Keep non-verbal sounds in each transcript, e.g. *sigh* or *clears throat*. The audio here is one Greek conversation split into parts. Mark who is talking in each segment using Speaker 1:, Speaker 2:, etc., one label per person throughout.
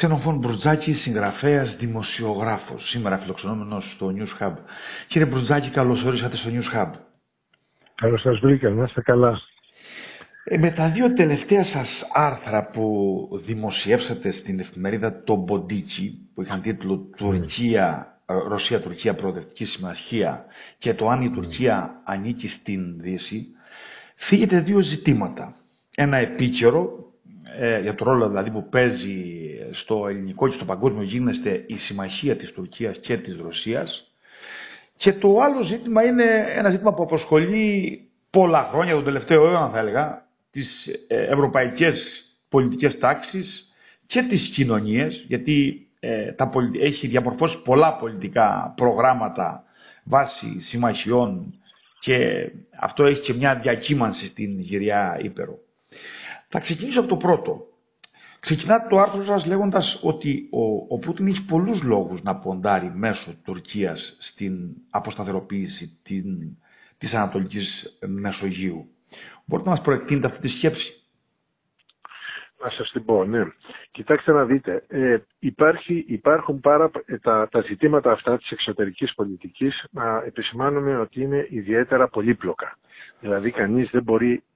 Speaker 1: Ξενοφών Μπρουτζάκη, συγγραφέας, δημοσιογράφος, σήμερα φιλοξενούμενος στο News Hub. Κύριε Μπρουτζάκη, καλώς όρισατε στο News Hub.
Speaker 2: Καλώς σας βρήκα, να είστε καλά.
Speaker 1: Ε, με τα δύο τελευταία σας άρθρα που δημοσιεύσατε στην εφημερίδα το Μποντίτσι, που είχαν τίτλο Τουρκία, ε, Ρωσία-Τουρκία Προοδευτική Συμμαχία και το αν η Τουρκία ανήκει στην Δύση, φύγετε δύο ζητήματα. Ένα επίκαιρο, ε, για το ρόλο δηλαδή που παίζει στο ελληνικό και στο παγκόσμιο γίνεστε η συμμαχία της Τουρκίας και της Ρωσίας και το άλλο ζήτημα είναι ένα ζήτημα που αποσχολεί πολλά χρόνια, τον τελευταίο αιώνα θα έλεγα, τις ε, ευρωπαϊκές πολιτικές τάξεις και τις κοινωνίες, γιατί ε, τα, έχει διαμορφώσει πολλά πολιτικά προγράμματα βάσει συμμαχιών και αυτό έχει και μια διακύμανση στην γυριά Ήπερο. Θα ξεκινήσω από το πρώτο. Ξεκινάτε το άρθρο σας λέγοντας ότι ο, ο Πούτιν έχει πολλούς λόγους να ποντάρει μέσω Τουρκίας στην αποσταθεροποίηση την, της Ανατολικής Μεσογείου. Μπορείτε να μας προεκτείνετε αυτή τη σκέψη;
Speaker 2: Να σας την πω, ναι. Κοιτάξτε να δείτε, ε, υπάρχει, υπάρχουν πάρα, ε, τα, τα ζητήματα αυτά της εξωτερικής πολιτικής να επισημάνουμε ότι είναι ιδιαίτερα πολύπλοκα. Δηλαδή κανείς δεν μπορεί ε,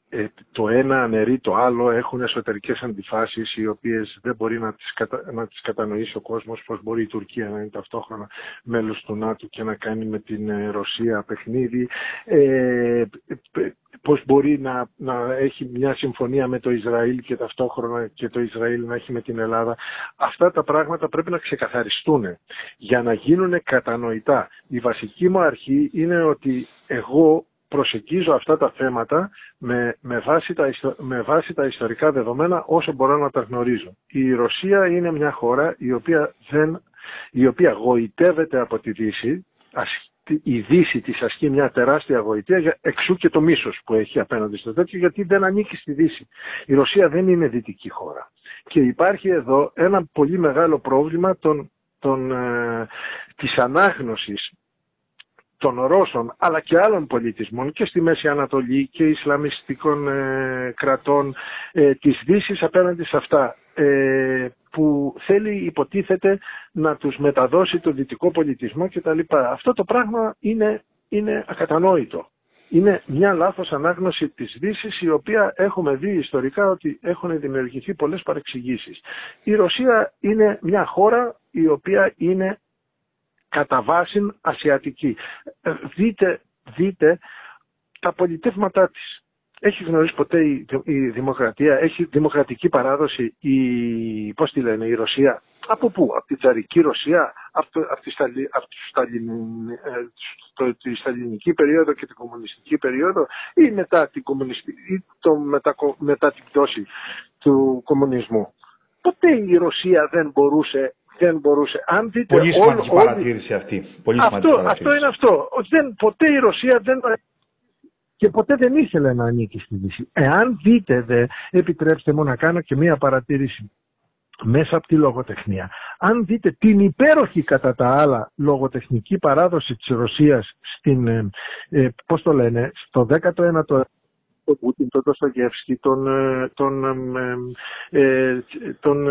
Speaker 2: το ένα αναιρεί το άλλο, έχουν εσωτερικές αντιφάσεις οι οποίες δεν μπορεί να τις, να τις κατανοήσει ο κόσμος πώς μπορεί η Τουρκία να είναι ταυτόχρονα μέλος του ΝΑΤΟ και να κάνει με την ε, Ρωσία παιχνίδι, ε, πώς μπορεί να, να έχει μια συμφωνία με το Ισραήλ και ταυτόχρονα και το Ισραήλ να έχει με την Ελλάδα. Αυτά τα πράγματα πρέπει να ξεκαθαριστούν για να γίνουν κατανοητά. Η βασική μου αρχή είναι ότι εγώ προσεγγίζω αυτά τα θέματα με, με, βάση τα, με βάση τα ιστορικά δεδομένα όσο μπορώ να τα γνωρίζω. Η Ρωσία είναι μια χώρα η οποία, δεν, η οποία γοητεύεται από τη Δύση, η Δύση της ασκεί μια τεράστια γοητεία, εξού και το μίσος που έχει απέναντι στο τέτοιο, γιατί δεν ανήκει στη Δύση. Η Ρωσία δεν είναι δυτική χώρα. Και υπάρχει εδώ ένα πολύ μεγάλο πρόβλημα των, των, ε, της ανάγνωσης των Ρώσων αλλά και άλλων πολιτισμών και στη Μέση Ανατολή και Ισλαμιστικών ε, κρατών ε, της Δύσης απέναντι σε αυτά ε, που θέλει υποτίθεται να τους μεταδώσει το δυτικό πολιτισμό κτλ. Αυτό το πράγμα είναι, είναι ακατανόητο. Είναι μια λάθος ανάγνωση της Δύσης η οποία έχουμε δει ιστορικά ότι έχουν δημιουργηθεί πολλές παρεξηγήσεις. Η Ρωσία είναι μια χώρα η οποία είναι κατά βάση ασιατική. Ε, δείτε, δείτε τα πολιτεύματά της. Έχει γνωρίσει ποτέ η, δημοκρατία, έχει δημοκρατική παράδοση η, πώς τη λένε, η Ρωσία; Από πού, από τη τσαρική Ρωσία, από, το, από, τη, Σταλι, από ε, τη σταλινική περίοδο και την κομμουνιστική περίοδο ή μετά την, ή το μετα, μετά την πτώση του κομμουνισμού. Ποτέ η Ρωσία δεν μπορούσε δεν μπορούσε.
Speaker 1: Αν δείτε Πολύ σημαντική όλη, παρατήρηση αυτή. Πολύ
Speaker 2: αυτό, αυτό είναι αυτό. Δεν, ποτέ η Ρωσία δεν και ποτέ δεν ήθελε να ανήκει στη Δύση. Εάν δείτε, δε, επιτρέψτε μου να κάνω και μία παρατήρηση μέσα από τη λογοτεχνία. Αν δείτε την υπέροχη κατά τα άλλα λογοτεχνική παράδοση της Ρωσίας στην, ε, ε πώς το λένε, στο 19ο τον Πούτιν, τον Τοστογεύσκη, τον, ε, τον, ε, ε, τον,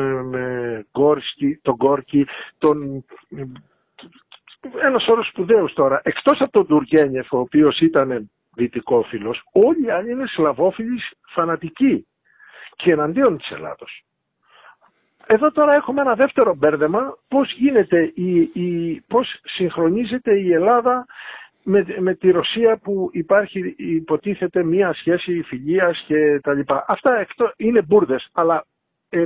Speaker 2: Γκόρσκι, τον Γκόρκι, τον, ένας όρος σπουδαίους τώρα. Εκτός από τον Τουρκένιεφ, ο οποίος ήταν δυτικόφιλος, όλοι οι άλλοι είναι σλαβόφιλοι φανατικοί και εναντίον της Ελλάδος. Εδώ τώρα έχουμε ένα δεύτερο μπέρδεμα, πώς γίνεται, η, η, πώς συγχρονίζεται η Ελλάδα με, με τη Ρωσία που υπάρχει υποτίθεται μία σχέση φιλίας και τα λοιπά. Αυτά εκτό, είναι μπουρδες, αλλά ε,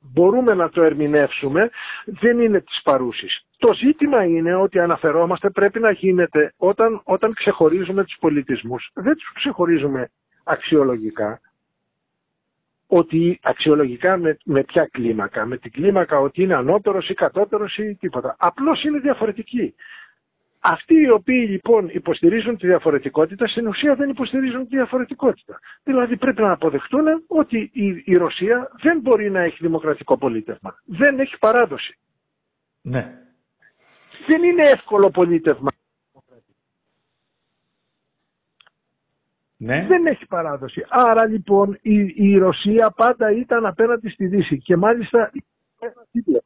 Speaker 2: μπορούμε να το ερμηνεύσουμε, δεν είναι της παρούσης. Το ζήτημα είναι ότι αναφερόμαστε πρέπει να γίνεται όταν, όταν ξεχωρίζουμε τους πολιτισμούς. Δεν τους ξεχωρίζουμε αξιολογικά, ότι αξιολογικά με, με ποια κλίμακα, με την κλίμακα ότι είναι ανώτερος ή κατώτερος ή τίποτα. Απλώς είναι διαφορετική. Αυτοί οι οποίοι λοιπόν υποστηρίζουν τη διαφορετικότητα, στην ουσία δεν υποστηρίζουν τη διαφορετικότητα. Δηλαδή πρέπει να αποδεχτούν ότι η, η Ρωσία δεν μπορεί να έχει δημοκρατικό πολίτευμα. Δεν έχει παράδοση.
Speaker 1: Ναι.
Speaker 2: Δεν είναι εύκολο πολίτευμα.
Speaker 1: Ναι.
Speaker 2: Δεν έχει παράδοση. Άρα λοιπόν η, η Ρωσία πάντα ήταν απέναντι στη Δύση και μάλιστα ένα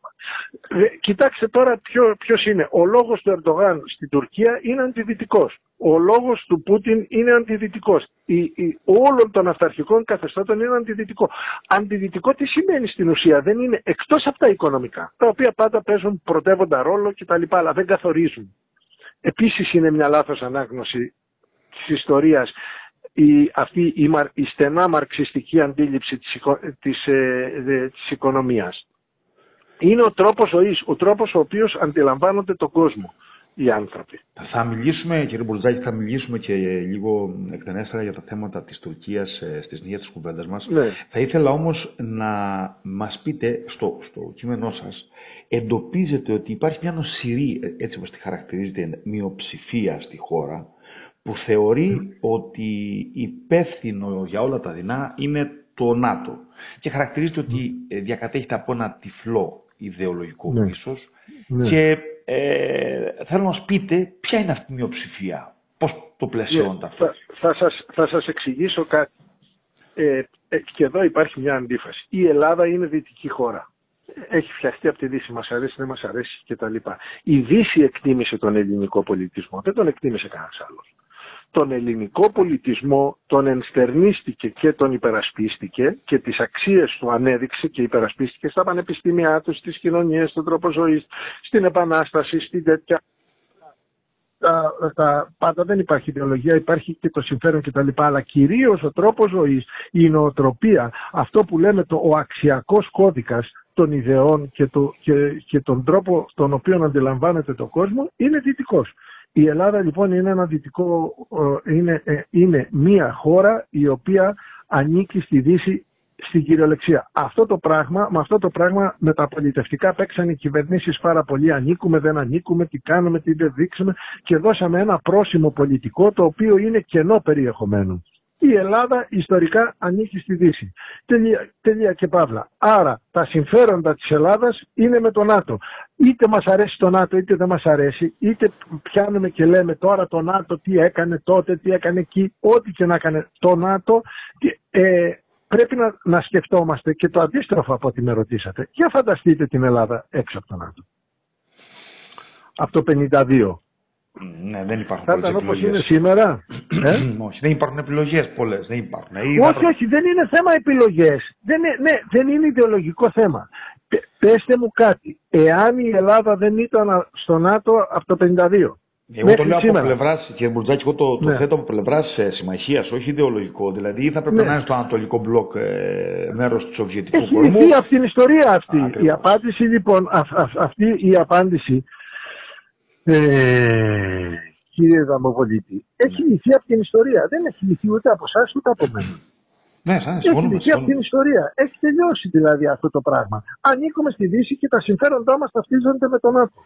Speaker 2: κοιτάξτε τώρα ποιο, ποιος είναι. Ο λόγος του Ερντογάν στην Τουρκία είναι αντιδυτικός. Ο λόγος του Πούτιν είναι αντιδυτικός. Η, η, όλων των αυταρχικών καθεστώτων είναι αντιδυτικό. Αντιδυτικό τι σημαίνει στην ουσία; Δεν είναι εκτός από τα οικονομικά, τα οποία πάντα παίζουν πρωτεύοντα ρόλο κτλ. Αλλά δεν καθορίζουν. Επίσης είναι μια λάθος ανάγνωση της ιστορίας η, αυτή η, η στενά μαρξιστική αντίληψη της, της, ε, της οικονομίας. Είναι ο τρόπος ζωής, ο τρόπος ο οποίος αντιλαμβάνονται τον κόσμο οι άνθρωποι.
Speaker 1: Θα μιλήσουμε, κύριε Μπουλτζάκη, θα μιλήσουμε και λίγο εκτενέστερα για τα θέματα της Τουρκίας ε, στις νύχες της κουβέντας μας.
Speaker 2: Ναι.
Speaker 1: Θα ήθελα όμως να μας πείτε στο, στο κείμενό σας, εντοπίζετε ότι υπάρχει μια νοσηρή, ε, έτσι όπως τη χαρακτηρίζετε, μειοψηφία στη χώρα, που θεωρεί ότι υπεύθυνο για όλα τα δεινά είναι το ΝΑΤΟ. Και χαρακτηρίζεται ότι ε, διακατέχεται από ένα τυφλό ιδεολογικό
Speaker 2: ναι.
Speaker 1: μίσος
Speaker 2: Ναι.
Speaker 1: και ε, θέλω να μας πείτε ποια είναι αυτή η μειοψηφία, πώς το πλαισιώνεται αυτό.
Speaker 2: Ναι, θα, θα, σας, θα σας εξηγήσω κάτι. Ε, ε, και εδώ υπάρχει μια αντίφαση. Η Ελλάδα είναι δυτική χώρα. Έχει φτιαχτεί από τη Δύση, μας αρέσει, δεν μας αρέσει κτλ. Η Δύση εκτίμησε τον ελληνικό πολιτισμό, δεν τον εκτίμησε κανένας άλλος. Τον ελληνικό πολιτισμό τον ενστερνίστηκε και τον υπερασπίστηκε και τις αξίες του ανέδειξε και υπερασπίστηκε στα πανεπιστήμια τους, στις κοινωνίες, στον τρόπο ζωής, στην επανάσταση, στην τέτοια τα, τα, πάντα δεν υπάρχει ιδεολογία, υπάρχει και το συμφέρον κτλ. Αλλά κυρίως ο τρόπος ζωής, η νοοτροπία, αυτό που λέμε το, ο αξιακός κώδικας των ιδεών και, το, και, και τον τρόπο τον οποίο αντιλαμβάνεται το κόσμο είναι δυτικός. Η Ελλάδα λοιπόν είναι ένα δυτικό, ε, είναι, ε, είναι μία χώρα η οποία ανήκει στη Δύση στην κυριολεξία. Αυτό το πράγμα, με αυτό το πράγμα με τα πολιτευτικά παίξαν οι κυβερνήσεις πάρα πολύ. Ανήκουμε, δεν ανήκουμε, τι κάνουμε, τι δεν δείξουμε και δώσαμε ένα πρόσημο πολιτικό το οποίο είναι κενό περιεχομένου. Η Ελλάδα ιστορικά ανήκει στη Δύση. Τελεία, τελεία και παύλα. Άρα τα συμφέροντα της Ελλάδας είναι με το ΝΑΤΟ. Είτε μας αρέσει το ΝΑΤΟ είτε δεν μας αρέσει, είτε πιάνουμε και λέμε τώρα το ΝΑΤΟ τι έκανε τότε, τι έκανε εκεί, ό,τι και να έκανε το ΝΑΤΟ. Και, ε, πρέπει να, να σκεφτόμαστε και το αντίστροφο από ό,τι με ρωτήσατε. Για φανταστείτε την Ελλάδα έξω από το ΝΑΤΟ. Από το 52.
Speaker 1: Ναι, δεν υπάρχουν
Speaker 2: Θα
Speaker 1: πολλές
Speaker 2: ήταν όπως είναι
Speaker 1: επιλογές.
Speaker 2: σήμερα. *clears throat* ε;
Speaker 1: όχι, δεν υπάρχουν επιλογές πολλές, δεν υπάρχουν. Ή θα
Speaker 2: Όχι,
Speaker 1: πρέπει-
Speaker 2: όχι, δεν είναι θέμα επιλογές. Δεν είναι, ναι, δεν είναι ιδεολογικό θέμα. Πε- Πέστε μου κάτι. Εάν η Ελλάδα δεν ήταν στο ΝΑΤΟ από το 52.
Speaker 1: Εγώ
Speaker 2: μέχρι
Speaker 1: το λέω
Speaker 2: σήμερα.
Speaker 1: από πλευράς, κύριε Μπουρτζάκη, εγώ το, το
Speaker 2: Ναι.
Speaker 1: θέτω από πλευράς συμμαχίας, όχι ιδεολογικό. Δηλαδή, ή θα πρέπει
Speaker 2: Ναι.
Speaker 1: να είναι στο Ανατολικό μπλοκ ε, μέρος του Σοβιετικού
Speaker 2: Έχει
Speaker 1: κορμού.
Speaker 2: λυθεί από την ιστορία αυτή.
Speaker 1: Ακριβώς.
Speaker 2: Η απάντηση λοιπόν, αυ- αυ- αυτή η απάντηση, ε, κύριε Δαμοβολίτη, έχει λυθεί από την ιστορία. Δεν έχει λυθεί ούτε από εσάς ούτε από μένα.
Speaker 1: Ναι, σαν
Speaker 2: Έχει
Speaker 1: συμφωνούμε.
Speaker 2: λυθεί από την ιστορία. Έχει τελειώσει δηλαδή αυτό το πράγμα. Ανήκουμε στη Δύση και τα συμφέροντά μας ταυτίζονται με τον ΝΑΤΟ.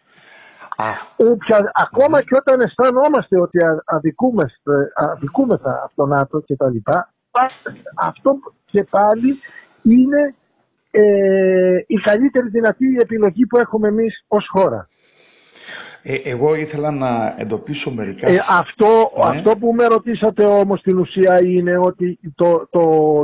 Speaker 1: Α,
Speaker 2: Όποια, ακόμα και όταν αισθανόμαστε ότι α- αδικούμαστε, αδικούμεθα από τον ΝΑΤΟ και τα λοιπά, πα- αυτό και πάλι είναι ε, η καλύτερη δυνατή επιλογή που έχουμε εμείς ως χώρα.
Speaker 1: Ε, εγώ ήθελα να εντοπίσω μερικά.
Speaker 2: Ε, αυτό,
Speaker 1: Ναι.
Speaker 2: αυτό που με ρωτήσατε όμως στην ουσία είναι ότι το, το,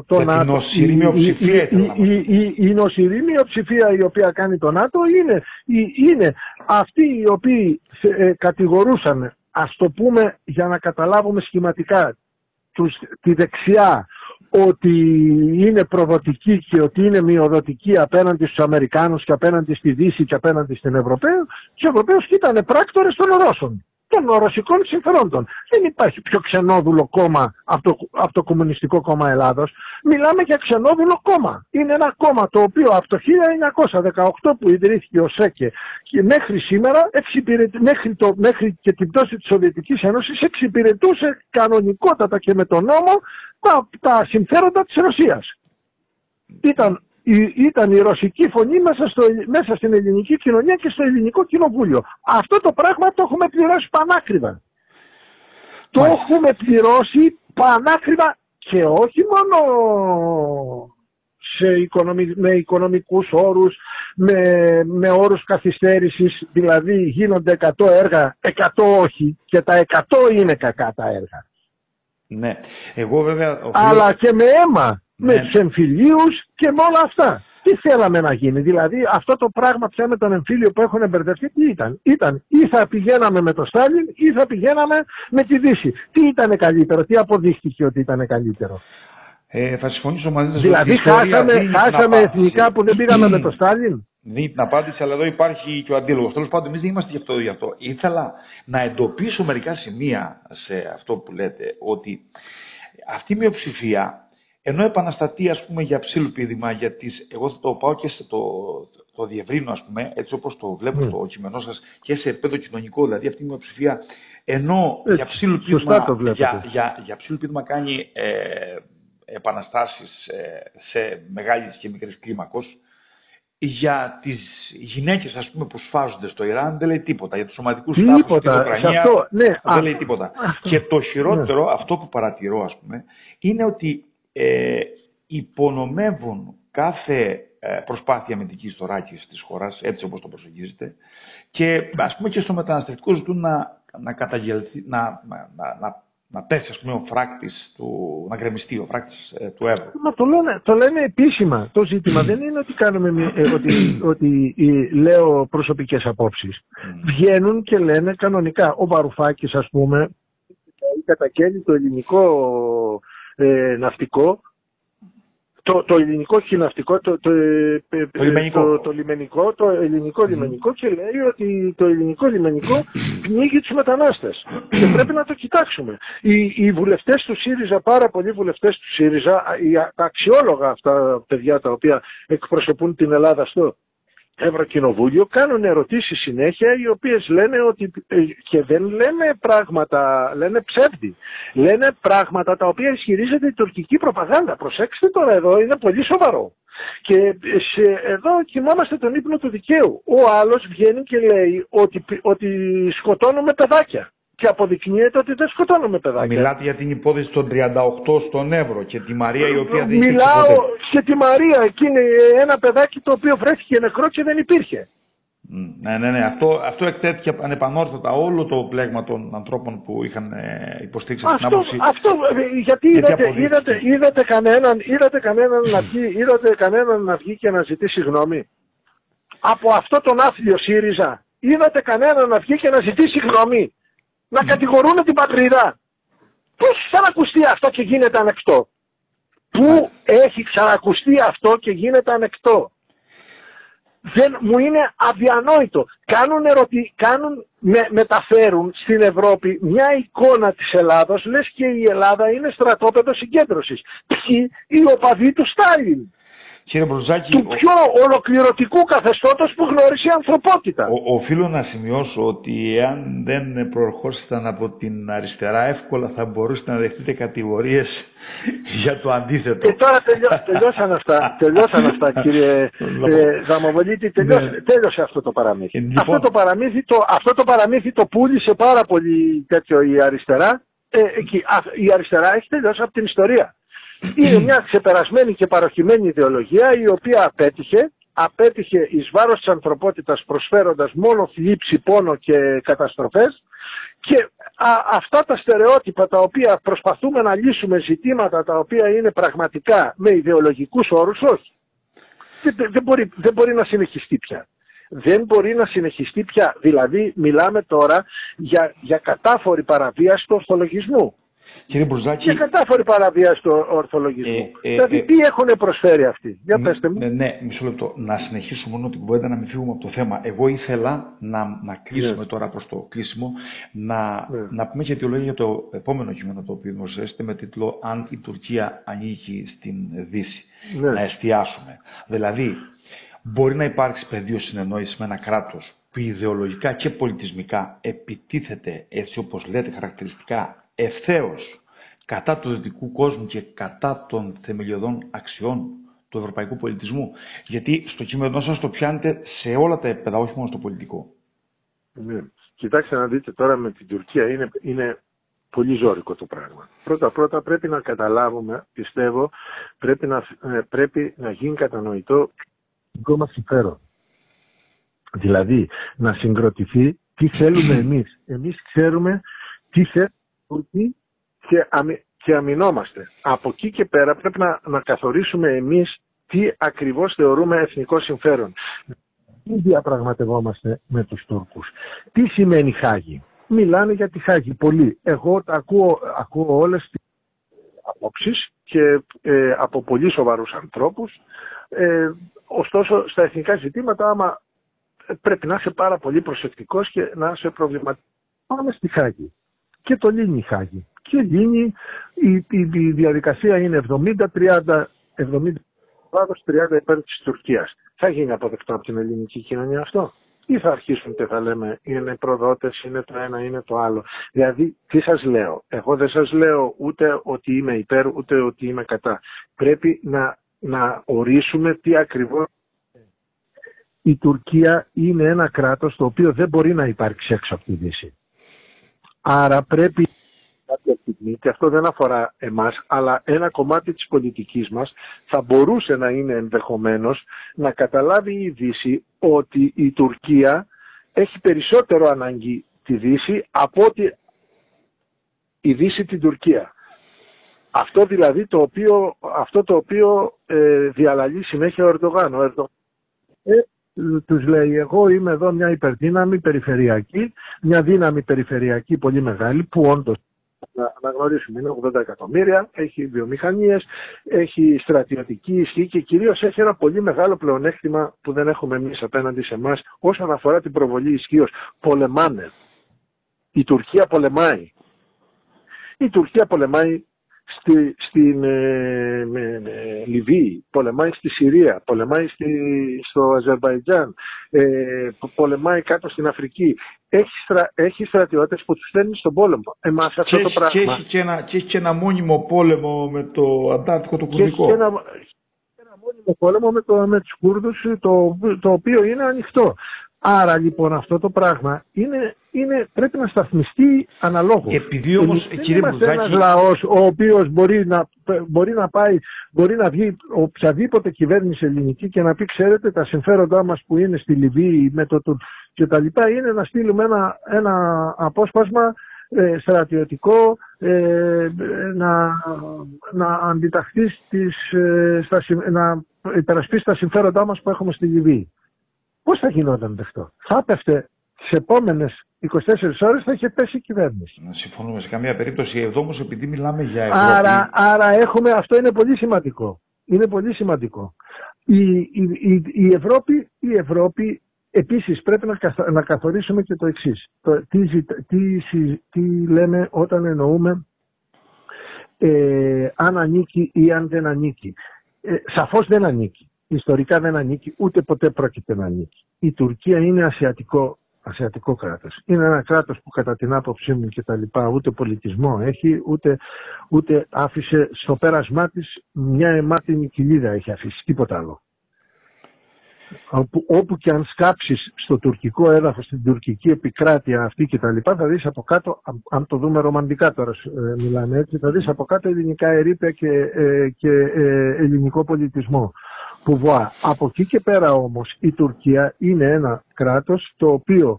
Speaker 2: το
Speaker 1: Για την
Speaker 2: ΝΑΤΟ,
Speaker 1: νοσηρή
Speaker 2: η-
Speaker 1: μειοψηφία
Speaker 2: η,
Speaker 1: ήθελα
Speaker 2: η,
Speaker 1: να
Speaker 2: η, η, η νοσηρή μειοψηφία η οποία κάνει το ΝΑΤΟ είναι, η- είναι αυτοί οι οποίοι ε, κατηγορούσαν, ας το πούμε για να καταλάβουμε σχηματικά, τους, τη δεξιά ότι είναι προδοτική και ότι είναι μειοδοτική απέναντι στους Αμερικάνους και απέναντι στη Δύση και απέναντι στην Ευρωπαίο, τους Ευρωπαίους και ήταν πράκτορες των Ρώσων, των ρωσικών συμφερόντων. Δεν υπάρχει πιο ξενόδουλο κόμμα από το, από το Κομμουνιστικό Κόμμα Ελλάδος. Μιλάμε για ξενόδουλο κόμμα. Είναι ένα κόμμα το οποίο από το 1918 που ιδρύθηκε ο ΣΕΚΕ και μέχρι σήμερα, εξυπηρετεί- μέχρι, το, μέχρι και την πτώση της Σοβιετικής Ένωσης εξυπηρετούσε κανονικότατα και με τον νόμο τα, τα συμφέροντα της Ρωσίας. Ήταν, η, ήταν η ρωσική φωνή μέσα, στο, μέσα στην ελληνική κοινωνία και στο ελληνικό κοινοβούλιο. Αυτό το πράγμα το έχουμε πληρώσει πανάκριβα. Το
Speaker 1: Μάλιστα.
Speaker 2: έχουμε πληρώσει πανάκριβα και όχι μόνο σε οικονομι, με οικονομικούς όρους, με, με όρους καθυστέρησης, δηλαδή γίνονται 100 έργα, 100 όχι και τα 100 είναι κακά τα έργα.
Speaker 1: Ναι. Εγώ βέβαια. οφείλω-
Speaker 2: Αλλά και με αίμα, με
Speaker 1: Ναι.
Speaker 2: τους εμφυλίους και με όλα αυτά. τι θέλαμε να γίνει. Δηλαδή αυτό το πράγμα πια με τον εμφύλιο που έχουν μπερδευτεί τι ήταν; Ήταν ή θα πηγαίναμε με τον Στάλιν ή θα πηγαίναμε με τη Δύση. Τι ήταν καλύτερο, τι αποδείχθηκε ότι ήταν καλύτερο;
Speaker 1: Ε, θα συμφωνήσω μαζί σας.
Speaker 2: Δηλαδή χάσαμε, χάσαμε εθνικά που δεν πήγαμε με τον Στάλιν;
Speaker 1: Δίνει την απάντηση, αλλά εδώ υπάρχει και ο αντίλογος. Τέλος πάντων, εμείς δεν είμαστε γι' αυτό, γι' αυτό. Ήθελα να εντοπίσω μερικά σημεία σε αυτό που λέτε, ότι αυτή η μειοψηφία ενώ επαναστατεί ας πούμε για ψήλου για τις, εγώ θα το πάω και σε το, το διευρύνω ας πούμε, έτσι όπως το βλέπω mm. στο κείμενό σας και σε επίπεδο κοινωνικό, δηλαδή αυτή η μειοψηφία ενώ για ψήλου για, για, για ψήλου κάνει ε, επαναστάσεις ε, σε μεγάλης και μικρής κλίμακος, για τις γυναίκες ας πούμε που σφάζονται στο Ιράν δεν λέει τίποτα. Για τους σωματικούς
Speaker 2: τάφους στην Ουκρανία
Speaker 1: ναι, δεν λέει τίποτα. Και το χειρότερο, ναι. αυτό που παρατηρώ ας πούμε, είναι ότι ε, υπονομεύουν κάθε ε, προσπάθεια αμυντικής θωράκισης της χώρας, έτσι όπως το προσεγγίζεται, και ας πούμε και στο μεταναστευτικό ζητούν να, να καταγελθεί, να, να, να, να πέσει ας πούμε ο φράκτης του, να γκρεμιστεί ο φράκτης ε, του Εύρου.
Speaker 2: Μα το λένε, το λένε επίσημα. Το ζήτημα δεν είναι ότι κάνουμε, ε, ότι, ότι ε, λέω προσωπικές απόψεις. Mm. Βγαίνουν και λένε κανονικά. Ο Βαρουφάκης ας πούμε κατακαίνει το ελληνικό ε, ναυτικό, το, το ελληνικό χιναυτικό, το, το, ε,
Speaker 1: ε, το, λιμενικό.
Speaker 2: το, λιμενικό, το ελληνικό λιμενικό και λέει ότι το ελληνικό λιμενικό πνίγει τους μετανάστες και πρέπει να το κοιτάξουμε. Οι, οι βουλευτές του ΣΥΡΙΖΑ, πάρα πολλοί βουλευτές του ΣΥΡΙΖΑ, οι, τα αξιόλογα αυτά παιδιά τα οποία εκπροσωπούν την Ελλάδα στο Ευρωκοινοβούλιο κάνουν ερωτήσεις συνέχεια οι οποίες λένε ότι ε, και δεν λένε πράγματα, λένε ψεύδι. Λένε πράγματα τα οποία ισχυρίζεται η τουρκική προπαγάνδα. Προσέξτε τώρα εδώ, είναι πολύ σοβαρό. Και σε, εδώ κοιμόμαστε τον ύπνο του δικαίου. Ο άλλος βγαίνει και λέει ότι, ότι σκοτώνουμε παιδάκια και αποδεικνύεται ότι δεν σκοτώνουμε παιδάκια.
Speaker 1: Μιλάτε για την υπόθεση των 38 στον Εύρο και τη Μαρία η οποία δεν
Speaker 2: Μιλάω και τη Μαρία, εκείνη ένα παιδάκι το οποίο βρέθηκε νεκρό και δεν υπήρχε.
Speaker 1: Ναι, ναι, ναι. Αυτό, αυτό εκτέθηκε ανεπανόρθωτα όλο το πλέγμα των ανθρώπων που είχαν ε, υποστήριξει
Speaker 2: την άποψη. Αυτό, ε, γιατί είδατε, είδατε, είδατε, κανέναν, είδατε, κανέναν να βγει, είδατε κανέναν να βγει και να ζητήσει γνώμη. Από αυτό τον άθλιο ΣΥΡΙΖΑ είδατε κανέναν να βγει και να ζητήσει γνώμη να κατηγορούν την πατρίδα. Πού έχει ξανακουστεί αυτό και γίνεται ανεκτό; Πού έχει ξανακουστεί αυτό και γίνεται ανεκτό; Δεν, μου είναι αδιανόητο. Κάνουν, ερωτη, κάνουν με, μεταφέρουν στην Ευρώπη μια εικόνα της Ελλάδος, λες και η Ελλάδα είναι στρατόπεδος συγκέντρωσης. Ποιοι; Οι οπαδοί του Στάλιν.
Speaker 1: Κύριε Μπρουζάκη,
Speaker 2: του πιο ολοκληρωτικού καθεστώτος που γνώρισε η ανθρωπότητα.
Speaker 1: Ο, οφείλω να σημειώσω ότι εάν δεν προχώρησαν από την αριστερά εύκολα θα μπορούσατε να δεχτείτε κατηγορίες *laughs* για το αντίθετο.
Speaker 2: Και τώρα *laughs* τελειώσαν αυτά, τελειώσαν αυτά κύριε ε, Δαμοβολίτη, τελειώσε, ναι. τέλειωσε αυτό το παραμύθι. Λοιπόν... Αυτό, το παραμύθι το, αυτό το παραμύθι το πούλησε πάρα πολύ τέτοιο η αριστερά. Ε, η αριστερά έχει τελειώσει από την ιστορία. Είναι μια ξεπερασμένη και παροχημένη ιδεολογία η οποία απέτυχε, απέτυχε εις βάρος της ανθρωπότητας προσφέροντας μόνο θλίψη, πόνο και καταστροφές και αυτά τα στερεότυπα τα οποία προσπαθούμε να λύσουμε ζητήματα τα οποία είναι πραγματικά με ιδεολογικούς όρους, όχι. Δεν, δεν, μπορεί, δεν μπορεί να συνεχιστεί πια. Δεν μπορεί να συνεχιστεί πια. Δηλαδή μιλάμε τώρα για, για κατάφορη παραβίαση του ορθολογισμού.
Speaker 1: Κύριε Μπουρζάκη...
Speaker 2: Και κατάφορη παραβίαση του ορθολογισμού. Ε, ε, δηλαδή, ε, τι έχουν προσφέρει αυτοί. Για πέστε μου.
Speaker 1: Ναι, ναι, μισό λεπτό. Να συνεχίσουμε μόνο την κουβέντα, να μην φύγουμε από το θέμα. Εγώ ήθελα να, να κλείσουμε ναι. τώρα προς το κλείσιμο, να, ναι. να πούμε και λόγια για το επόμενο κείμενο το οποίο δημοσιεύσετε με τίτλο «Αν η Τουρκία ανήκει στην Δύση». Ναι. Να εστιάσουμε. Δηλαδή, μπορεί να υπάρξει πεδίο συνεννόησης με ένα κράτος που ιδεολογικά και πολιτισμικά επιτίθεται έτσι όπως λέτε χαρακτηριστικά ευθέως κατά του δυτικού κόσμου και κατά των θεμελιωδών αξιών του ευρωπαϊκού πολιτισμού. Γιατί στο κείμενό σας το πιάνετε σε όλα τα επίπεδα, όχι μόνο στο πολιτικό.
Speaker 2: Ναι. Κοιτάξτε να δείτε τώρα με την Τουρκία είναι, είναι πολύ ζώρικο το πράγμα. Πρώτα πρώτα πρέπει να καταλάβουμε, πιστεύω, πρέπει να, ε, πρέπει να γίνει κατανοητό δικό μας συμφέρον. Δηλαδή, να συγκροτηθεί τι θέλουμε εμείς. Εμείς ξέρουμε τι θέλουμε και, αμυ, και αμυνόμαστε. Από εκεί και πέρα πρέπει να, να καθορίσουμε εμείς τι ακριβώς θεωρούμε εθνικό συμφέρον. Τι διαπραγματευόμαστε με τους Τούρκους. Τι σημαίνει Χάγη; Μιλάνε για τη Χάγη πολύ. Εγώ ακούω, ακούω όλες τις απόψεις και ε, από πολύ σοβαρούς ανθρώπους. Ε, ωστόσο, στα εθνικά ζητήματα, άμα πρέπει να είσαι πάρα πολύ προσεκτικός και να είσαι προβληματικός. Πάμε στη Χάγη. Και το λύνει η Χάγη. Και λύνει, η, η, η διαδικασία είναι 70-30, 70 30 υπέρ της Τουρκίας. Θα γίνει αποδεκτό από την ελληνική κοινωνία αυτό; Ή θα αρχίσουν και θα λέμε είναι προδότες, είναι το ένα, είναι το άλλο; Δηλαδή, τι σας λέω; Εγώ δεν σας λέω ούτε ότι είμαι υπέρ, ούτε ότι είμαι κατά. Πρέπει να, να ορίσουμε τι ακριβώς η Τουρκία είναι ένα κράτος το οποίο δεν μπορεί να υπάρξει έξω από τη Δύση. Άρα πρέπει κάποια στιγμή, και αυτό δεν αφορά εμάς, αλλά ένα κομμάτι της πολιτικής μας θα μπορούσε να είναι ενδεχομένως να καταλάβει η Δύση ότι η Τουρκία έχει περισσότερο ανάγκη τη Δύση από ότι η Δύση την Τουρκία. Αυτό δηλαδή το οποίο, αυτό το οποίο ε, διαλαλεί συνέχεια ο Ερντογάν. Ο Ερντογάν ε, τους λέει εγώ είμαι εδώ μια υπερδύναμη περιφερειακή, μια δύναμη περιφερειακή πολύ μεγάλη που όντως να αναγνωρίσουμε. Είναι 80 εκατομμύρια, έχει βιομηχανίες, έχει στρατιωτική ισχύ και κυρίως έχει ένα πολύ μεγάλο πλεονέκτημα που δεν έχουμε εμείς απέναντι σε εμάς όσον αφορά την προβολή ισχύως. Πολεμάνε. Η Τουρκία πολεμάει. Η Τουρκία πολεμάει στη, στην ε, με, Λιβύη, πολεμάει στη Συρία, πολεμάει στη, στο Αζερβαϊτζάν, ε, πολεμάει κάτω στην Αφρική. Έχει, στρα, έχει στρατιώτες που τους στέλνει στον πόλεμο. Εμάς αυτό το πράγμα...
Speaker 1: Και έχει και, ένα, και έχει και ένα μόνιμο πόλεμο με το Αντάρτικο το Κουρδικό.
Speaker 2: Και έχει και ένα, ένα μόνιμο πόλεμο με, το, με τους Κούρδους το, το οποίο είναι ανοιχτό. Άρα λοιπόν αυτό το πράγμα είναι, είναι, πρέπει να σταθμιστεί αναλόγως.
Speaker 1: Επειδή όμως,
Speaker 2: δεν κύριε είμαστε ένας λαός ο οποίος μπορεί να, μπορεί να πάει, μπορεί να βγει οποιαδήποτε κυβέρνηση ελληνική και να πει ξέρετε τα συμφέροντά μας που είναι στη Λιβύη με το και τα λοιπά είναι να στείλουμε ένα, ένα απόσπασμα ε, στρατιωτικό ε, να, να αντιταχθεί στις, ε, στα, να υπερασπίσει τα συμφέροντά μας που έχουμε στη Λιβύη. Πώς θα γινόταν αυτό; Θα έπεφτε τι επόμενες 24 ώρες θα είχε πέσει η κυβέρνηση.
Speaker 1: Να συμφωνούμε σε καμία περίπτωση. Εδώ όμως επειδή μιλάμε για Ευρώπη.
Speaker 2: Άρα, άρα έχουμε, αυτό είναι πολύ σημαντικό. Είναι πολύ σημαντικό. Η, η, η, Ευρώπη, η Ευρώπη επίσης πρέπει να, να καθορίσουμε και το εξής. Τι, τι, τι, λέμε όταν εννοούμε ε, αν ανήκει ή αν δεν ανήκει. Ε, σαφώς δεν ανήκει ιστορικά δεν ανήκει, ούτε ποτέ πρόκειται να ανήκει. Η Τουρκία είναι ασιατικό, ασιατικό κράτος. Είναι ένα κράτος που κατά την άποψή μου και τα λοιπά ούτε πολιτισμό έχει, ούτε, ούτε άφησε στο πέρασμά της μια αιμάτινη κοιλίδα έχει αφήσει, τίποτα άλλο. Όπου, όπου και αν σκάψεις στο τουρκικό έδαφος, στην τουρκική επικράτεια αυτή και τα λοιπά, θα δεις από κάτω, αν το δούμε ρομαντικά τώρα ε, μιλάμε έτσι, θα δεις από κάτω ελληνικά ερήπια και, ε, και ε, ελληνικό πολιτισμό. Από εκεί και πέρα όμως η Τουρκία είναι ένα κράτος το οποίο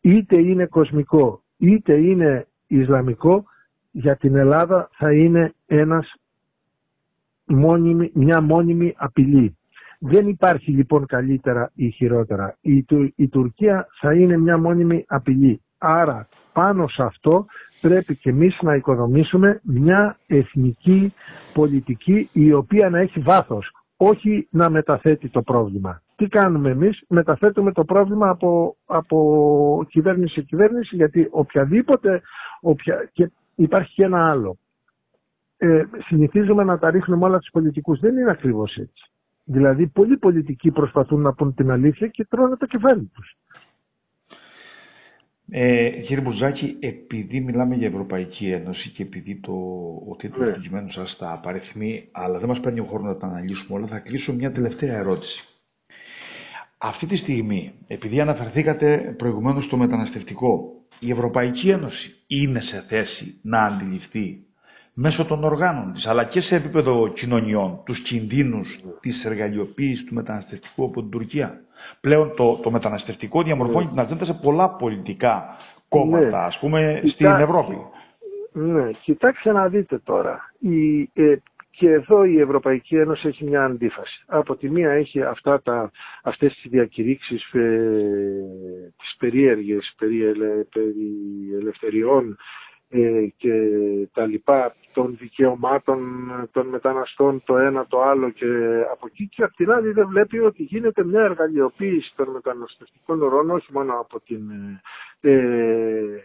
Speaker 2: είτε είναι κοσμικό είτε είναι Ισλαμικό για την Ελλάδα θα είναι ένας μόνιμη, μια μόνιμη απειλή. Δεν υπάρχει λοιπόν καλύτερα ή χειρότερα. Η, η Τουρκία θα είναι μια μόνιμη απειλή. Άρα πάνω σε αυτό πρέπει και εμείς να οικοδομήσουμε μια εθνική πολιτική η οποία να έχει βάθος όχι να μεταθέτει το πρόβλημα. Τι κάνουμε εμείς, μεταθέτουμε το πρόβλημα από, από κυβέρνηση σε κυβέρνηση, γιατί οποιαδήποτε, οποια... και υπάρχει και ένα άλλο. Ε, συνηθίζουμε να τα ρίχνουμε όλα τους πολιτικούς. Δεν είναι ακριβώς έτσι. Δηλαδή, πολλοί πολιτικοί προσπαθούν να πούν την αλήθεια και τρώνε το κεφάλι τους.
Speaker 1: Ε, κύριε Μπουζάκη, επειδή μιλάμε για Ευρωπαϊκή Ένωση και επειδή το, ο τίτλο ναι. του κειμένου σας τα απαριθμεί, αλλά δεν μας παίρνει ο χρόνος να τα αναλύσουμε όλα, θα κλείσω μια τελευταία ερώτηση. Αυτή τη στιγμή, επειδή αναφερθήκατε προηγουμένως στο μεταναστευτικό, η Ευρωπαϊκή Ένωση είναι σε θέση να αντιληφθεί μέσω των οργάνων της, αλλά και σε επίπεδο κοινωνιών, τους κινδύνους της εργαλειοποίησης του μεταναστευτικού από την Τουρκία; Πλέον το, το μεταναστευτικό διαμορφώνει ναι. την ατζέντα σε πολλά πολιτικά κόμματα, ναι. ας πούμε, στην Ευρώπη.
Speaker 2: Ναι, κοιτάξτε να δείτε τώρα. Η, ε, και εδώ η Ευρωπαϊκή Ένωση έχει μια αντίφαση. Από τη μία έχει αυτά τα, αυτές τις διακηρύξεις ε, τις περίεργες περί, περί ελευθεριών ε, και τα λοιπά των δικαιωμάτων των μεταναστών το ένα το άλλο και από εκεί και απ' την άλλη δεν βλέπει ότι γίνεται μια εργαλειοποίηση των μεταναστευτικών ορών όχι μόνο από την ε,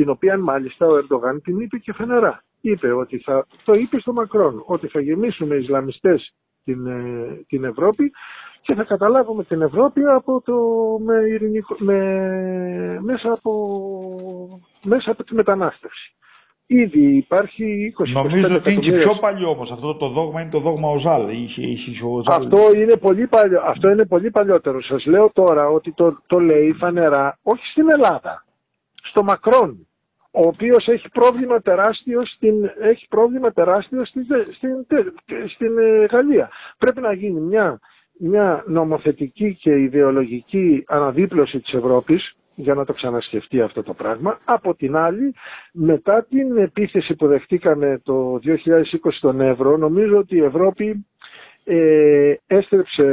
Speaker 2: την οποία μάλιστα ο Ερντογάν την είπε και φανερά. Είπε ότι θα, το είπε στο Μακρόν, ότι θα γεμίσουμε Ισλαμιστές την, ε, την Ευρώπη και θα καταλάβουμε την Ευρώπη από το, με, ειρηνικό, με, μέσα, από, μέσα από τη μετανάστευση. Ήδη υπάρχει 20
Speaker 1: Νομίζω ότι είναι και πιο παλιό όμως. Αυτό το δόγμα είναι το δόγμα Οζάλ. Είχε, είχε
Speaker 2: Οζάλ. Αυτό, είναι πολύ παλιό, αυτό είναι πολύ παλιότερο. Σας λέω τώρα ότι το, το λέει φανερά όχι στην Ελλάδα. Στο Μακρόν ο οποίος έχει πρόβλημα τεράστιο στην, έχει πρόβλημα τεράστιο στην, στην, στην ε, Γαλλία. Πρέπει να γίνει μια, μια νομοθετική και ιδεολογική αναδίπλωση της Ευρώπης για να το ξανασκεφτεί αυτό το πράγμα. Από την άλλη, μετά την επίθεση που δεχτήκαμε το 2020 στον Εύρο, νομίζω ότι η Ευρώπη ε, έστρεψε,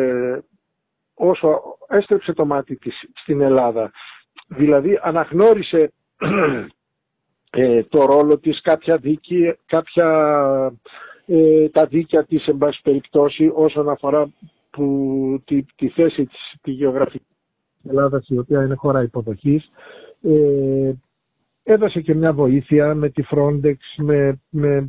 Speaker 2: όσο, έστρεψε το μάτι της στην Ελλάδα. Δηλαδή αναγνώρισε *clears throat* ε, το ρόλο της, κάποια δίκη, κάποια, ε, τα δίκαια της εν πάση περιπτώσει όσον αφορά που, τη, τη θέση της, τη γεωγραφική της Ελλάδας η οποία είναι χώρα υποδοχής ε, έδωσε και μια βοήθεια με τη Frontex με, με,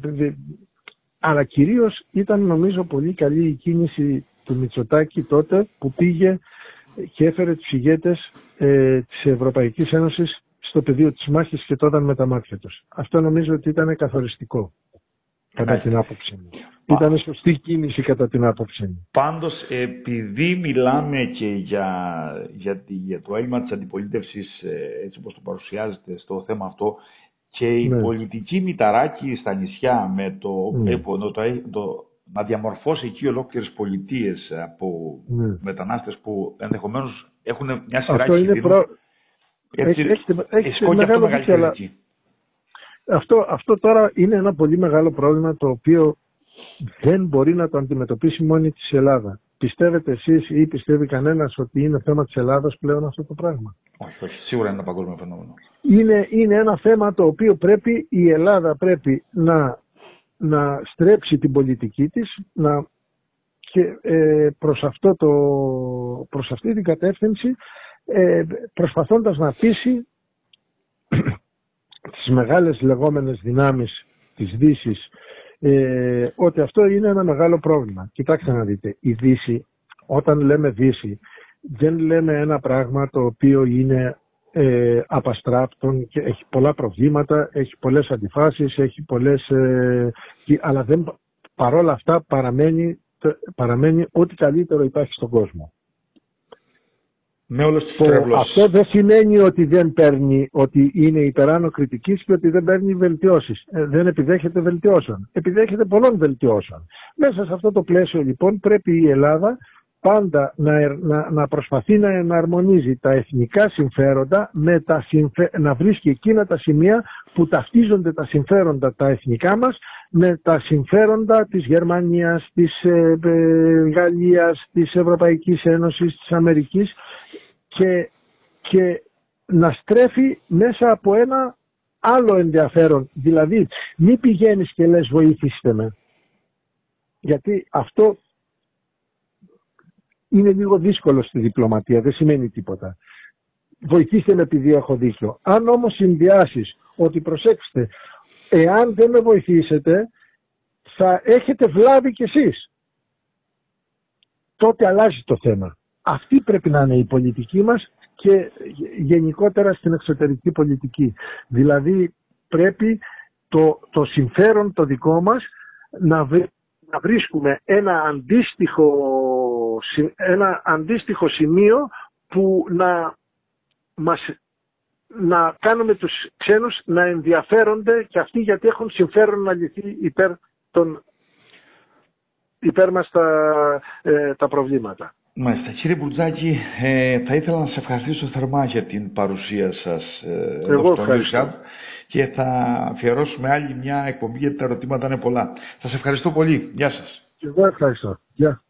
Speaker 2: αλλά κυρίως ήταν νομίζω πολύ καλή η κίνηση του Μητσοτάκη τότε που πήγε και έφερε τους ηγέτες ε, της Ευρωπαϊκής Ένωσης στο πεδίο της μάχης και τότε με τα μάτια τους. Αυτό νομίζω ότι ήταν καθοριστικό κατά ναι. την άποψή μου. Ήταν σωστή κίνηση κατά την άποψή μου.
Speaker 1: Πάντως, επειδή μιλάμε και για, για, για το έλλειμμα της αντιπολίτευσης ε, έτσι όπως το παρουσιάζεται στο θέμα αυτό και η ναι. πολιτική μηταράκη στα νησιά με το, ναι. το, το, να διαμορφώσει εκεί ολόκληρες πολιτείες από ναι. μετανάστες που ενδεχομένως έχουν μια σειρά
Speaker 2: Αυτό είναι προ... Έτσι, έχετε, έχετε μεγάλο δίκιο, αυτό, αυτό τώρα είναι ένα πολύ μεγάλο πρόβλημα το οποίο δεν μπορεί να το αντιμετωπίσει μόνη της Ελλάδα. Πιστεύετε εσείς ή πιστεύει κανένας ότι είναι θέμα της Ελλάδας πλέον αυτό το πράγμα;
Speaker 1: Όχι, όχι. Σίγουρα είναι ένα παγκόσμιο φαινόμενο.
Speaker 2: Είναι, είναι ένα θέμα το οποίο πρέπει η Ελλάδα πρέπει να, να στρέψει την πολιτική της να, και ε, προς, αυτό το, προς αυτή την κατεύθυνση ε, προσπαθώντας να πείσει τις μεγάλες λεγόμενες δυνάμεις της δύσης ε, ότι αυτό είναι ένα μεγάλο πρόβλημα. Κοιτάξτε να δείτε, η Δύση, όταν λέμε Δύση, δεν λέμε ένα πράγμα το οποίο είναι ε, απαστράπτων και έχει πολλά προβλήματα, έχει πολλές αντιφάσεις, έχει πολλές, ε, αλλά δεν, παρόλα αυτά παραμένει, παραμένει ό,τι καλύτερο υπάρχει στον κόσμο.
Speaker 1: Με όλες τις
Speaker 2: Αυτό δεν σημαίνει ότι δεν παίρνει, ότι είναι υπεράνω κριτικής και ότι δεν παίρνει βελτιώσεις. Ε, δεν επιδέχεται βελτιώσεων. Επιδέχεται πολλών βελτιώσεων. Μέσα σε αυτό το πλαίσιο λοιπόν πρέπει η Ελλάδα πάντα να, να, να προσπαθεί να εναρμονίζει τα εθνικά συμφέροντα με τα να βρίσκει εκείνα τα σημεία που ταυτίζονται τα συμφέροντα τα εθνικά μας με τα συμφέροντα της Γερμανίας, της ε, ε, Γαλλίας, της Ευρωπαϊκής Ένωσης, της Αμερικής και, και να στρέφει μέσα από ένα άλλο ενδιαφέρον. Δηλαδή, μη πηγαίνεις και λες βοήθηστε με. Γιατί αυτό είναι λίγο δύσκολο στη διπλωματία, δεν σημαίνει τίποτα. Βοηθήστε με επειδή έχω δίκιο. Αν όμως συνδυάσεις ότι προσέξτε, εάν δεν με βοηθήσετε, θα έχετε βλάβει κι εσείς. Τότε αλλάζει το θέμα. Αυτή πρέπει να είναι η πολιτική μας και γενικότερα στην εξωτερική πολιτική. Δηλαδή πρέπει το, το συμφέρον το δικό μας να, να βρίσκουμε ένα αντίστοιχο, ένα αντίστοιχο σημείο που να, μας, να κάνουμε τους ξένους να ενδιαφέρονται και αυτοί γιατί έχουν συμφέρον να λυθεί υπέρ, των, υπέρ μας τα, ε, τα προβλήματα.
Speaker 1: Μάλιστα. Κύριε Μπουρτζάκη, ε, θα ήθελα να σας ευχαριστήσω θερμά για την παρουσία σας
Speaker 2: ε, Εγώ ευχαριστώ.
Speaker 1: και θα αφιερώσουμε άλλη μια εκπομπή γιατί τα ερωτήματα είναι πολλά. Σας ευχαριστώ πολύ. Γεια σας.
Speaker 2: Και εγώ ευχαριστώ. Γεια.